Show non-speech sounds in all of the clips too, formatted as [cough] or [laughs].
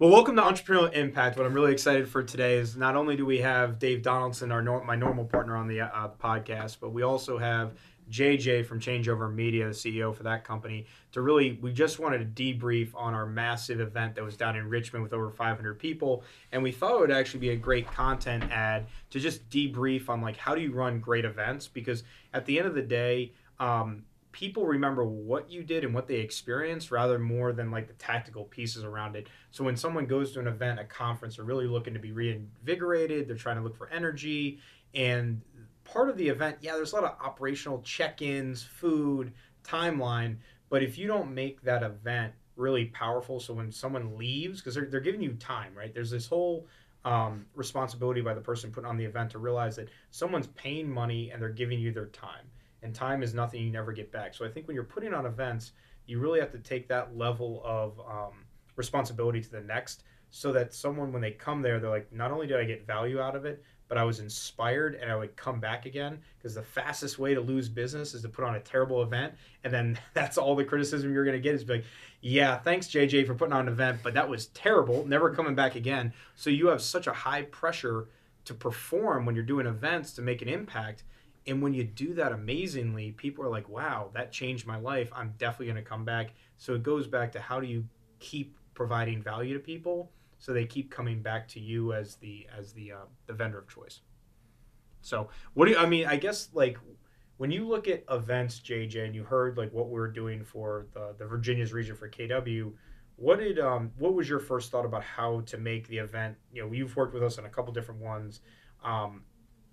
Well, welcome to Entrepreneurial Impact. What I'm really excited for today is not only do we have Dave Donaldson, our nor- my normal partner on the uh, podcast, but we also have JJ from Changeover Media, the CEO for that company, to really, we just wanted to debrief on our massive event that was down in Richmond with over 500 people. And we thought it would actually be a great content ad to just debrief on like, how do you run great events? Because at the end of the day, um, people remember what you did and what they experienced rather more than like the tactical pieces around it. So when someone goes to an event, a conference, they're really looking to be reinvigorated, they're trying to look for energy, and part of the event, yeah, there's a lot of operational check-ins, food, timeline, but if you don't make that event really powerful, so when someone leaves, because they're, they're giving you time, right? There's this whole um, responsibility by the person putting on the event to realize that someone's paying money and they're giving you their time. And time is nothing you never get back. So I think when you're putting on events, you really have to take that level of um, responsibility to the next so that someone, when they come there, they're like, not only did I get value out of it, but I was inspired and I would come back again because the fastest way to lose business is to put on a terrible event and then [laughs] that's all the criticism you're going to get is like, yeah, thanks JJ for putting on an event, but that was terrible, never coming back again. So you have such a high pressure to perform when you're doing events to make an impact. And when you do that amazingly, people are like, wow, that changed my life. I'm definitely going to come back. So it goes back to how do you keep providing value to people so they keep coming back to you as the as the uh, the vendor of choice. So what do you? I mean, I guess like when you look at events, JJ, and you heard like what we are doing for the the Virginias region for KW. What did um what was your first thought about how to make the event? You know, you've worked with us on a couple different ones. Um,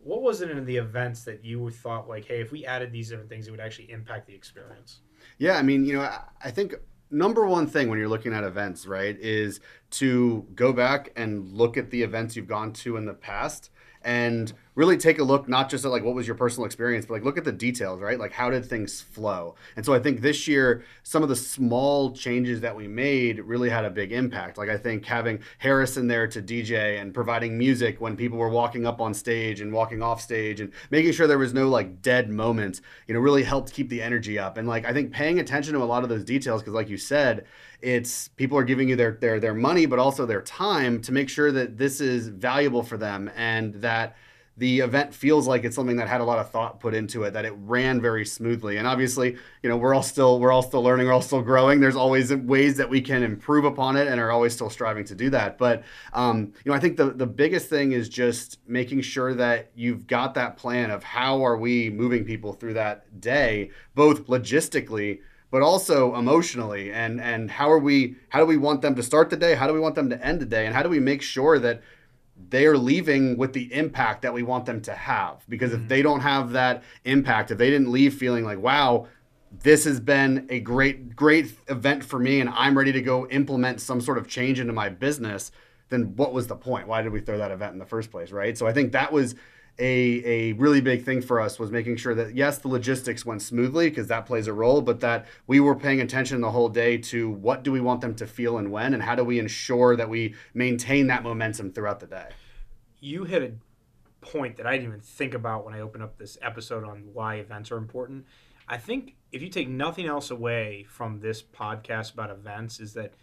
what was it in the events that you thought like, hey, if we added these different things, it would actually impact the experience? Yeah, I mean, you know, I think number one thing when you're looking at events, right, is to go back and look at the events you've gone to in the past and really take a look not just at like what was your personal experience but like look at the details right? Like how did things flow? And so i think this year some of the small changes that we made really had a big impact. Like i think having harrison there to dj and providing music when people were walking up on stage and walking off stage and making sure there was no like dead moments you know really helped keep the energy up. And like i think paying attention to a lot of those details because like you said it's people are giving you their their their money but also their time to make sure that this is valuable for them and that the event feels like it's something that had a lot of thought put into it that it ran very smoothly. And obviously you know we're all still we're all still learning we're all still growing. There's always ways that we can improve upon it and are always still striving to do that. But um, you know i think the, the biggest thing is just making sure that you've got that plan of how are we moving people through that day both logistically but also emotionally and and how are we how do we want them to start the day how do we want them to end the day and how do we make sure that they are leaving with the impact that we want them to have. Because mm-hmm. if they don't have that impact, if they didn't leave feeling like, wow, this has been a great, great event for me and I'm ready to go implement some sort of change into my business, then what was the point? Why did we throw that event in the first place? Right. So I think that was a, a really big thing for us was making sure that yes the logistics went smoothly because that plays a role but that we were paying attention the whole day to what do we want them to feel and when and how do we ensure that we maintain that momentum throughout the day. You hit a point that i didn't even think about when i opened up this episode on why events are important. I think if you take nothing else away from this podcast about events is that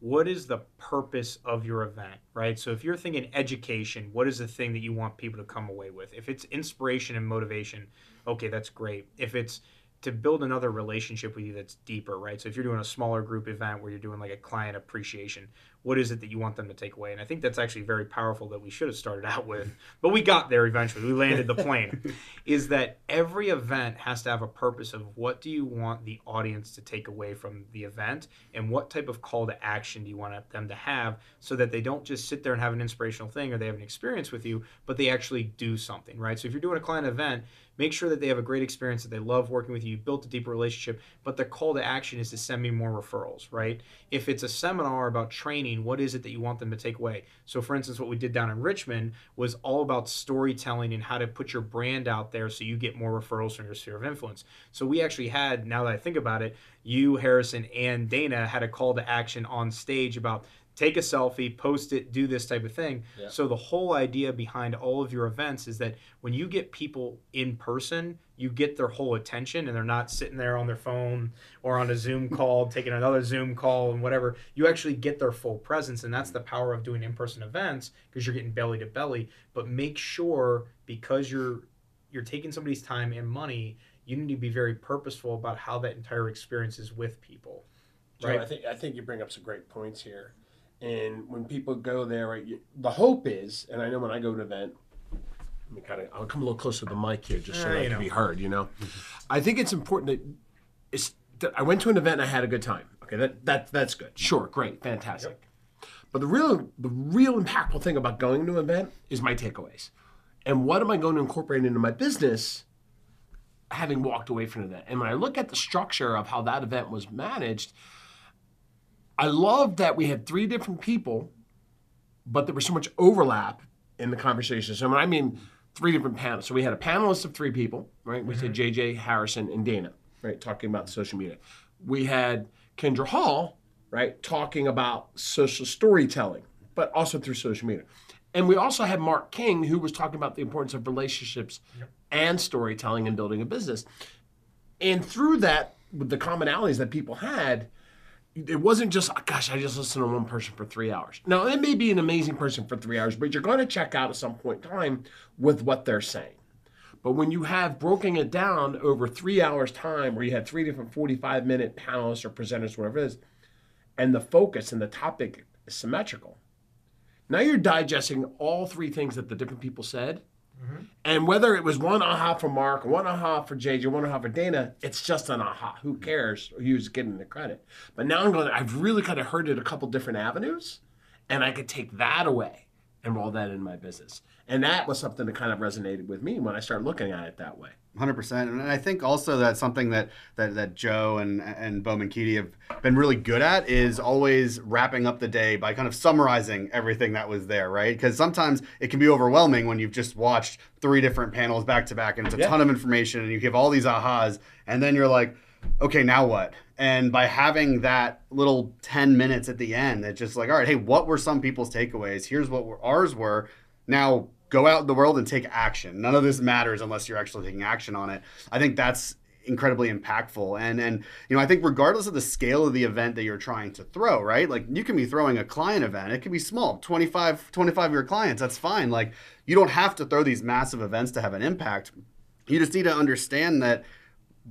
what is the purpose of your event, right? So if you're thinking education, what is the thing that you want people to come away with? If it's inspiration and motivation, okay, that's great. If it's to build another relationship with you that's deeper, right? So if you're doing a smaller group event where you're doing like a client appreciation, what is it that you want them to take away? And I think that's actually very powerful that we should have started out with, but we got there eventually. We landed the plane. [laughs] is that every event has to have a purpose of what do you want the audience to take away from the event and what type of call to action do you want them to have so that they don't just sit there and have an inspirational thing or they have an experience with you, but they actually do something, right? So if you're doing a client event, Make sure that they have a great experience, that they love working with you, you built a deeper relationship, but the call to action is to send me more referrals, right? If it's a seminar about training, what is it that you want them to take away? So, for instance, what we did down in Richmond was all about storytelling and how to put your brand out there so you get more referrals from your sphere of influence. So, we actually had, now that I think about it, you, Harrison, and Dana had a call to action on stage about take a selfie, post it, do this type of thing. Yeah. So the whole idea behind all of your events is that when you get people in person, you get their whole attention and they're not sitting there on their phone or on a Zoom call, taking another Zoom call and whatever. You actually get their full presence. And that's the power of doing in person events because you're getting belly to belly. But make sure because you're you're taking somebody's time and money, you need to be very purposeful about how that entire experience is with people. Joe, Right. I think I think you bring up some great points here. And when people go there, right, you, the hope is, and I know when I go to an event, let me kind of, I'll come a little closer to the mic here just so Ah, I can know. be heard. You know, I think it's important that it's. That I went to an event and I had a good time. Okay, that that that's good. Sure, great, fantastic. But the real the real impactful thing about going to an event is my takeaways, and what am I going to incorporate into my business having walked away from event. And when I look at the structure of how that event was managed, I love that we had three different people, but there was so much overlap in the conversation. So when I mean three different panels, so we had a panelist of three people, right? We said JJ mm-hmm. Harrison and Dana, right, talking about social media. We had Kindra Hall, right, talking about social storytelling, but also through social media. And we also had Mark King, who was talking about the importance of relationships and storytelling and building a business. And through that, with the commonalities that people had, it wasn't just, "Oh, gosh, I just listened to one person for three hours. Now, it may be an amazing person for three hours, but you're going to check out at some point in time with what they're saying. But when you have broken it down over three hours' time, where you had three different 45 minute panelists or presenters, whatever it is, and the focus and the topic is symmetrical, now you're digesting all three things that the different people said. Mm-hmm. And whether it was one aha for Mark, one aha for JJ, one aha for Dana, it's just an aha. Who cares who's getting the credit? But now I'm going, I've really kind of heard it a couple different avenues, and I could take that away and roll that in my business. And that was something that kind of resonated with me when I started looking at it that way. Hundred percent, and I think also that's something that that, that Joe and and Bowman Keaty have been really good at is always wrapping up the day by kind of summarizing everything that was there, right? Because sometimes it can be overwhelming when you've just watched three different panels back to back, and it's a Yeah. ton of information, and you give all these ahas, and then you're like, okay, now what? And by having that little ten minutes at the end, it's just like, all right, hey, what were some people's takeaways? Here's what were, ours were. Now go out in the world and take action. None of this matters unless you're actually taking action on it. I think that's incredibly impactful. And and you know I think regardless of the scale of the event that you're trying to throw right? Like you can be throwing a client event. It can be small 25 25 of your clients. That's fine. Like you don't have to throw these massive events to have an impact. You just need to understand that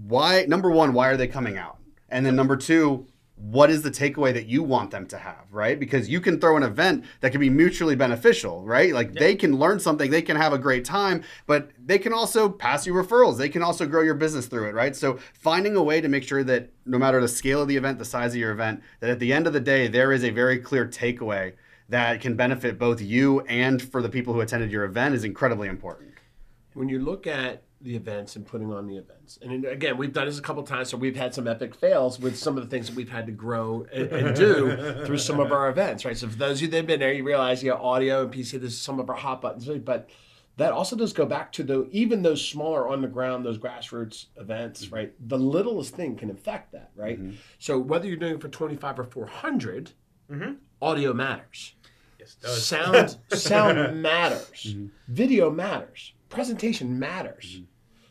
why number one why are they coming out? And then number two what is the takeaway that you want them to have right? Because you can throw an event that can be mutually beneficial right? Like they can learn something they can have a great time but they can also pass you referrals. They can also grow your business through it right? So finding a way to make sure that no matter the scale of the event the size of your event that at the end of the day there is a very clear takeaway that can benefit both you and for the people who attended your event is incredibly important. When you look at the events and putting on the events, and again, we've done this a couple times, so we've had some epic fails with some of the things that we've had to grow and, and do [laughs] through some of our events, right? So for those of you that have been there, you realize, yeah, audio and PC, this is some of our hot buttons, but that also does go back to the even those smaller on the ground, those grassroots events, mm-hmm. right? The littlest thing can affect that, right? Mm-hmm. So whether you're doing it for 25 or 400, mm-hmm. audio matters. Yes, it does. Sound [laughs] sound matters. Video matters. Presentation matters. Mm-hmm.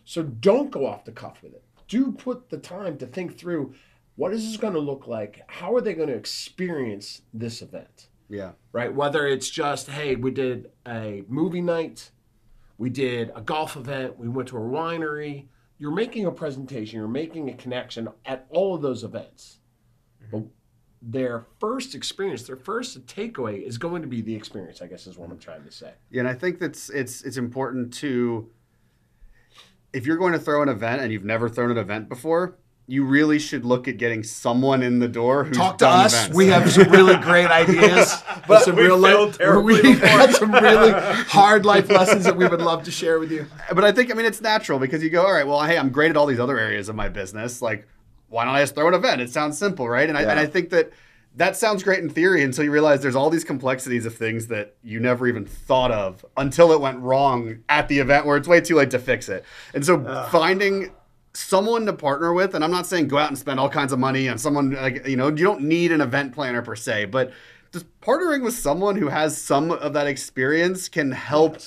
So don't go off the cuff with it. Do put the time to think through what is this going to look like? How are they going to experience this event? yeah Right? Whether it's just, hey, we did a movie night, we did a golf event, we went to a winery. You're making a presentation, you're making a connection at all of those events. But their first experience, their first takeaway is going to be the experience, I guess is what I'm trying to say. Yeah, and I think that's it's it's important to if you're going to throw an event and you've never thrown an event before, you really should look at getting someone in the door who's Talk to done us. events. We have some really great ideas, [laughs] But some we real life. We've had some really [laughs] hard life lessons that we would love to share with you. but I think I mean it's natural because you go, all right, well, hey, I'm great at all these other areas of my business. Like, why don't I just throw an event? It sounds simple, right? And I and I think that that sounds great in theory until you realize there's all these complexities of things that you never even thought of until it went wrong at the event where it's way too late to fix it. And so finding someone to partner with, and I'm not saying go out and spend all kinds of money on someone like you know, you don't need an event planner per se, but just partnering with someone who has some of that experience can help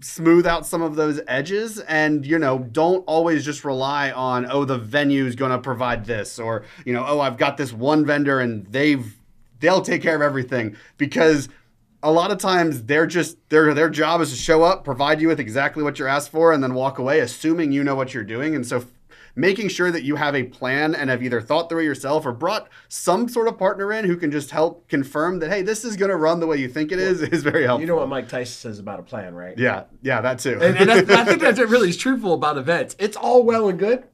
smooth out some of those edges and you know don't always just rely on oh the venue's going to provide this or you know oh I've got this one vendor and they've they'll take care of everything because a lot of times they're just their their job is to show up, provide you with exactly what you're asked for, and then walk away, assuming you know what you're doing. And so, making sure that you have a plan and have either thought through it yourself or brought some sort of partner in who can just help confirm that hey, this is going to run the way you think it is [laughs] is very helpful. You know what Mike Tyson says about a plan, right? Yeah, yeah, that too. And, and I, I think [laughs] that's really is truthful about events. It's all well and good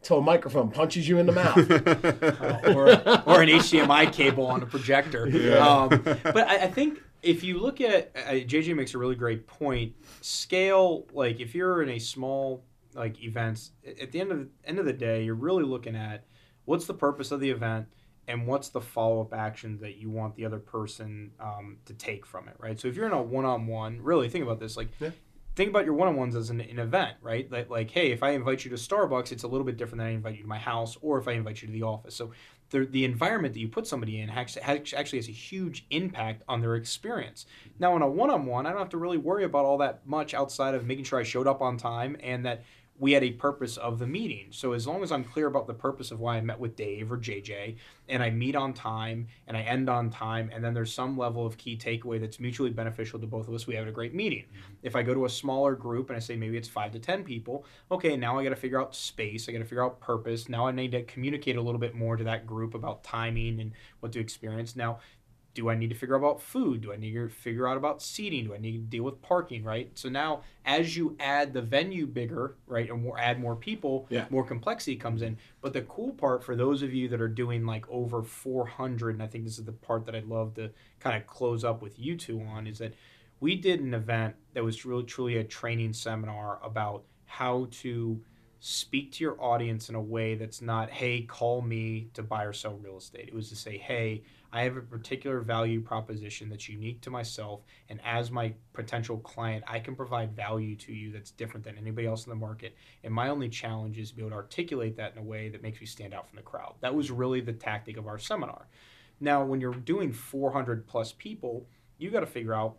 until a microphone punches you in the mouth. [laughs] or, or an HDMI cable on a projector. Um, but I, I think if you look at uh, JJ makes a really great point. Scale, like if you're in a small like events, at the end of end of the day, you're really looking at what's the purpose of the event and what's the follow up action that you want the other person um, to take from it, right? So if you're in a one on one, really think about this, like. Yeah. Think about your one-on-ones as an, an event, right? Like, like, hey, if I invite you to Starbucks, it's a little bit different than I invite you to my house, or if I invite you to the office. So the, the environment that you put somebody in actually has a huge impact on their experience. Now, in a one on one, I don't have to really worry about all that much outside of making sure I showed up on time and that we had a purpose of the meeting. So as long as I'm clear about the purpose of why I met with Dave or JJ, and I meet on time and I end on time, and then there's some level of key takeaway that's mutually beneficial to both of us, we have a great meeting. If I go to a smaller group and I say maybe it's five to ten people, okay, now I got to figure out space, I got to figure out purpose. Now I need to communicate a little bit more to that group about timing and what to experience. Now do I need to figure out about food? Do I need to figure out about seating? Do I need to deal with parking? Right. So now, as you add the venue bigger, right, and more add more people, yeah. more complexity comes in. But the cool part for those of you that are doing like over 400, and I think this is the part that I'd love to kind of close up with you two on, is that we did an event that was really truly a training seminar about how to speak to your audience in a way that's not, hey, call me to buy or sell real estate. It was to say, hey, I have a particular value proposition that's unique to myself. And as my potential client, I can provide value to you that's different than anybody else in the market. And my only challenge is to be able to articulate that in a way that makes me stand out from the crowd. That was really the tactic of our seminar. Now, when you're doing 400 plus people, you got to figure out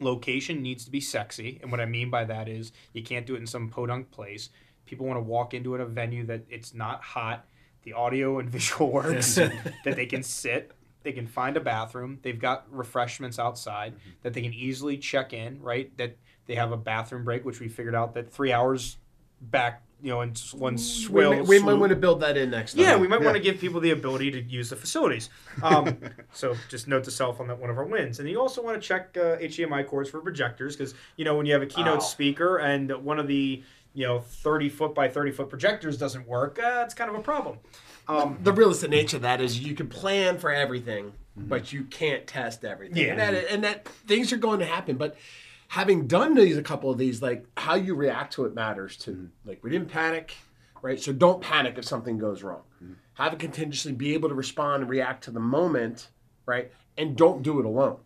location needs to be sexy. And what I mean by that is you can't do it in some podunk place. People want to walk into a venue that it's not hot, the audio and [laughs] visual works, that they can sit, they can find a bathroom. They've got refreshments outside mm-hmm. that they can easily check in. Right, that they have a bathroom break, which we figured out that three hours back, you know, in one swill. We, may, we might want to build that in next time. Yeah, we might yeah. want to give people the ability to use the facilities. Um, [laughs] so just note to self on that one of our wins. And you also want to check uh, HDMI cords for projectors because you know when you have a keynote speaker and one of the you know 30 foot by 30 foot projectors doesn't work, uh, it's kind of a problem. Um, the realistic nature of that is you can plan for everything, mm-hmm. but you can't test everything. Yeah. And that, and that things are going to happen. But having done these, a couple of these, like how you react to it matters too. Mm-hmm. Like we didn't panic, right? So don't panic if something goes wrong. Mm-hmm. Have a contingency, be able to respond and react to the moment, right? And don't do it alone,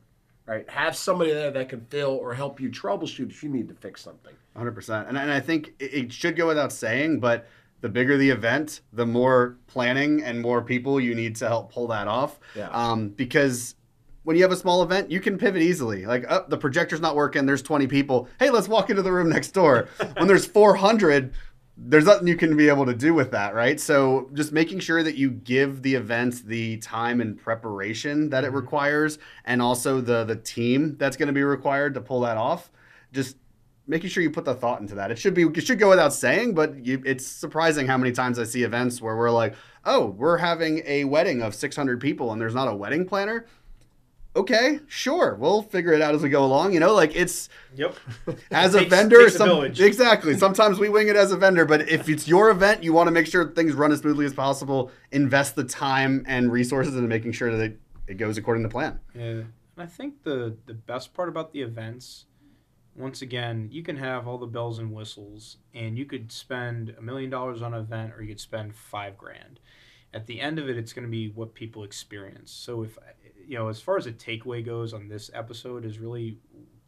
right? Have somebody there that can fill or help you troubleshoot if you need to fix something. 100%. And, and I think it should go without saying, but the bigger the event, the more planning and more people you need to help pull that off. Yeah. Um, because when you have a small event, you can pivot easily. Like, oh, the projector's not working. There's 20 people. Hey, let's walk into the room next door. [laughs] when there's 400, there's nothing you can be able to do with that, right? So just making sure that you give the event the time and preparation that it mm-hmm. requires, and also the the team that's going to be required to pull that off. Just making sure you put the thought into that. It should be it should go without saying, but you, it's surprising how many times I see events where we're like, "Oh, we're having a wedding of 600 people and there's not a wedding planner." Okay, sure, we'll figure it out as we go along. You know, like it's yep. [laughs] As a vendor, some, exactly. Sometimes we wing it as a vendor, but if it's your event, you want to make sure things run as smoothly as possible. Invest the time and resources into making sure that it, it goes according to plan. Yeah, I think the the best part about the events once again, you can have all the bells and whistles, and you could spend a million dollars on an event, or you could spend five grand. At the end of it, it's going to be what people experience. So, if you know, as far as a takeaway goes on this episode, is really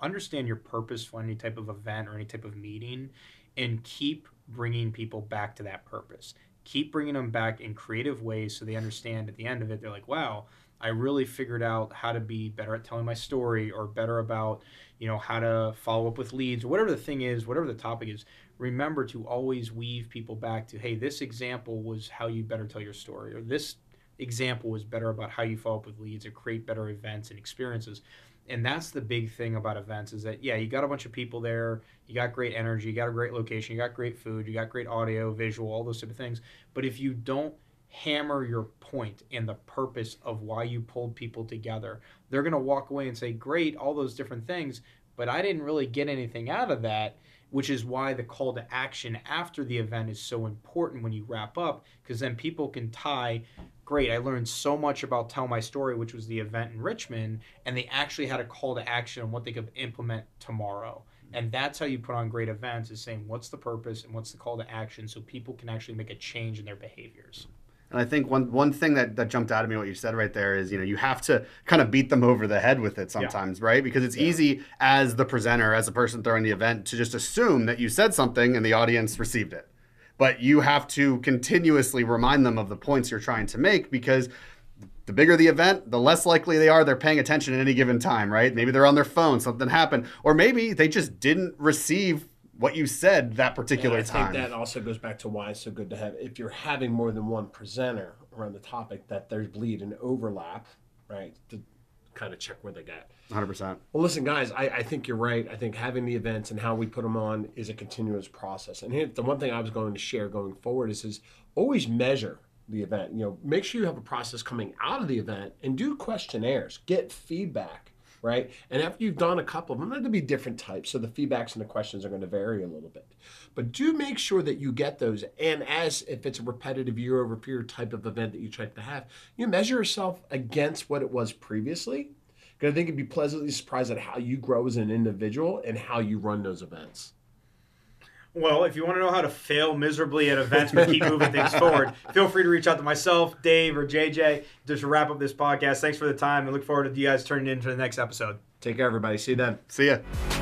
understand your purpose for any type of event or any type of meeting, and keep bringing people back to that purpose. Keep bringing them back in creative ways so they understand at the end of it, they're like, wow I really figured out how to be better at telling my story or better about, you know, how to follow up with leads or whatever the thing is, whatever the topic is. Remember to always weave people back to, hey, this example was how you better tell your story, or this example was better about how you follow up with leads or create better events and experiences and that's the big thing about events is that yeah you got a bunch of people there you got great energy you got a great location you got great food you got great audio visual all those type of things but if you don't hammer your point and the purpose of why you pulled people together they're going to walk away and say great all those different things but i didn't really get anything out of that which is why the call to action after the event is so important when you wrap up because then people can tie great. I learned so much about Tell My Story, which was the event in Richmond, and they actually had a call to action on what they could implement tomorrow. And that's how you put on great events is saying what's the purpose and what's the call to action so people can actually make a change in their behaviors. And I think one one thing that, that jumped out at me what you said right there is you know you have to kind of beat them over the head with it sometimes yeah. right because it's yeah. easy as the presenter as the person throwing the event to just assume that you said something and the audience received it but you have to continuously remind them of the points you're trying to make because the bigger the event, the less likely they are they're paying attention at any given time, right? Maybe they're on their phone, something happened, or maybe they just didn't receive what you said that particular and I time. I think that also goes back to why it's so good to have if you're having more than one presenter around the topic that there's bleed and overlap, right? To kind of check where they get. 100%. Well, listen, guys, I, I think you're right. I think having the events and how we put them on is a continuous process. And here, the one thing I was going to share going forward is, is always measure the event. You know, make sure you have a process coming out of the event and do questionnaires, get feedback, right? And after you've done a couple of them, there'll be different types. So the feedbacks and the questions are going to vary a little bit. But do make sure that you get those. And as if it's a repetitive year over year type of event that you try to have, you measure yourself against what it was previously because I think you'd be pleasantly surprised at how you grow as an individual and how you run those events. Well, if you want to know how to fail miserably at events but keep moving things forward, feel free to reach out to myself, Dave, or JJ just to wrap up this podcast. Thanks for the time and look forward to you guys turning into the next episode. Take care, everybody. See you then. See ya.